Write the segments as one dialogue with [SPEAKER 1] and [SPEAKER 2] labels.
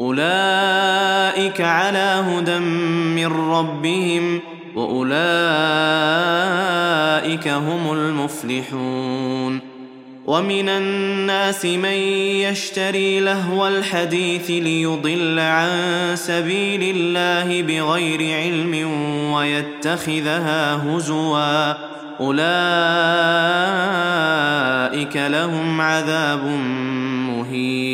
[SPEAKER 1] أولئك على هدى من ربهم وأولئك هم المفلحون. ومن الناس من يشتري لهو الحديث ليضل عن سبيل الله بغير علم ويتخذها هزوا. أولئك لهم عذاب مهين.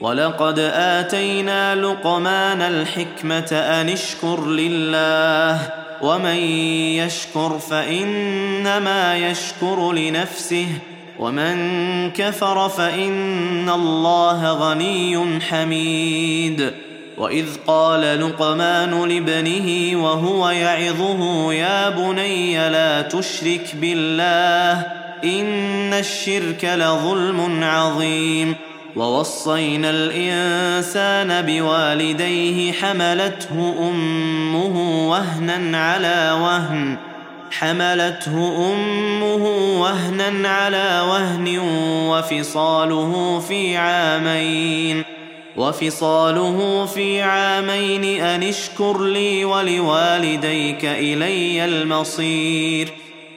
[SPEAKER 1] ولقد آتينا لقمان الحكمة أن اشكر لله ومن يشكر فإنما يشكر لنفسه ومن كفر فإن الله غني حميد. وإذ قال لقمان لابنه وهو يعظه يا بني لا تشرك بالله إن الشرك لظلم عظيم. ووصينا الإنسان بوالديه حملته أمه وهنا على وهن حملته أمه وهنا على وهن وفصاله في عامين وفصاله في عامين أن اشكر لي ولوالديك إلي المصير.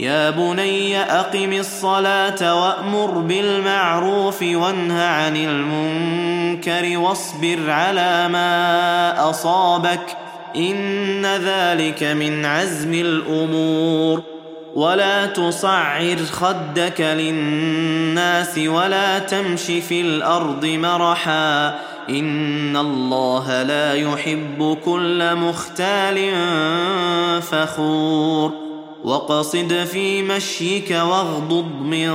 [SPEAKER 1] يا بني أقم الصلاة وأمر بالمعروف وانه عن المنكر واصبر على ما أصابك إن ذلك من عزم الأمور. ولا تصعر خدك للناس ولا تمش في الأرض مرحا. إن الله لا يحب كل مختال فخور. واقصد في مشيك واغضض من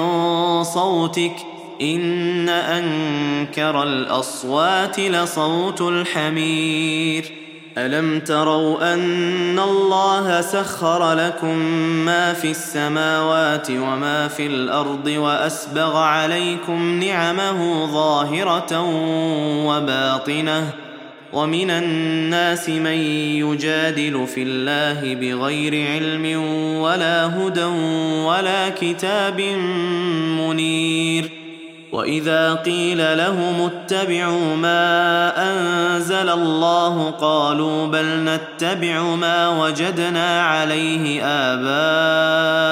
[SPEAKER 1] صوتك. إن أنكر الأصوات لصوت الحمير. ألم تروا أن الله سخر لكم ما في السماوات وما في الأرض وأسبغ عليكم نعمه ظاهرة وباطنة. ومن الناس من يجادل في الله بغير علم ولا هدى ولا كتاب منير. وإذا قيل لهم اتبعوا ما أنزل الله قالوا بل نتبع ما وجدنا عليه آباءنا.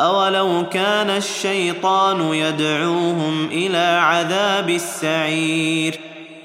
[SPEAKER 1] أولو كان الشيطان يدعوهم إلى عذاب السعير.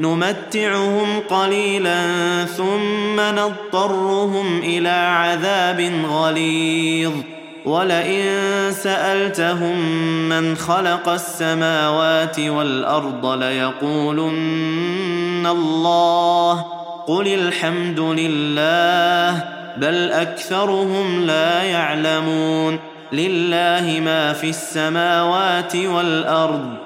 [SPEAKER 1] نمتعهم قليلا ثم نضطرهم إلى عذاب غليظ. ولئن سألتهم من خلق السماوات والأرض ليقولن الله. قل الحمد لله بل أكثرهم لا يعلمون. لله ما في السماوات والأرض.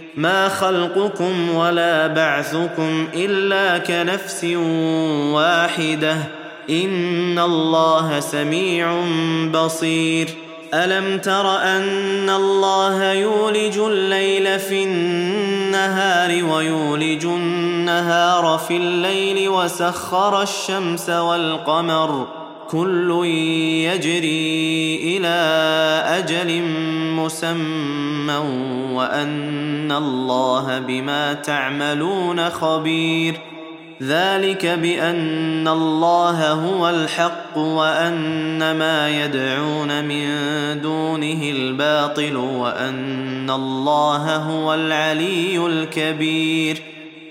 [SPEAKER 1] ما خلقكم ولا بعثكم الا كنفس واحدة ان الله سميع بصير. الم تر ان الله يولج الليل في النهار ويولج النهار في الليل وسخر الشمس والقمر كل يجري إلى أجل مسمى وأن الله بما تعملون خبير. ذلك بأن الله هو الحق وأن ما يدعون من دونه الباطل وأن الله هو العلي الكبير.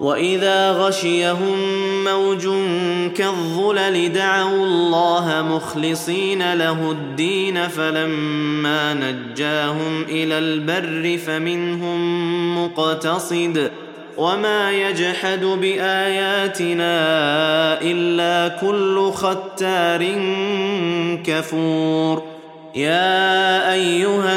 [SPEAKER 1] واذا غشيهم موج كالظلل دعوا الله مخلصين له الدين فلما نجاهم إلى البر فمنهم مقتصد وما يجحد باياتنا الا كل ختار كفور يا ايها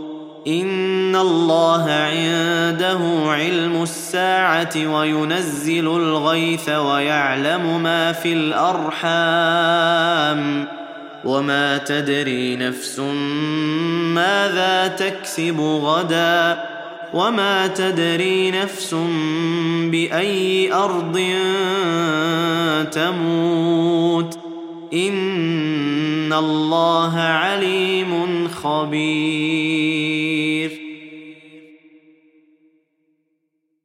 [SPEAKER 1] ان الله عنده علم الساعة وينزل الغيث ويعلم ما في الارحام وما تدري نفس ماذا تكسب غدا وما تدري نفس باي ارض تموت ان الله عليم خبير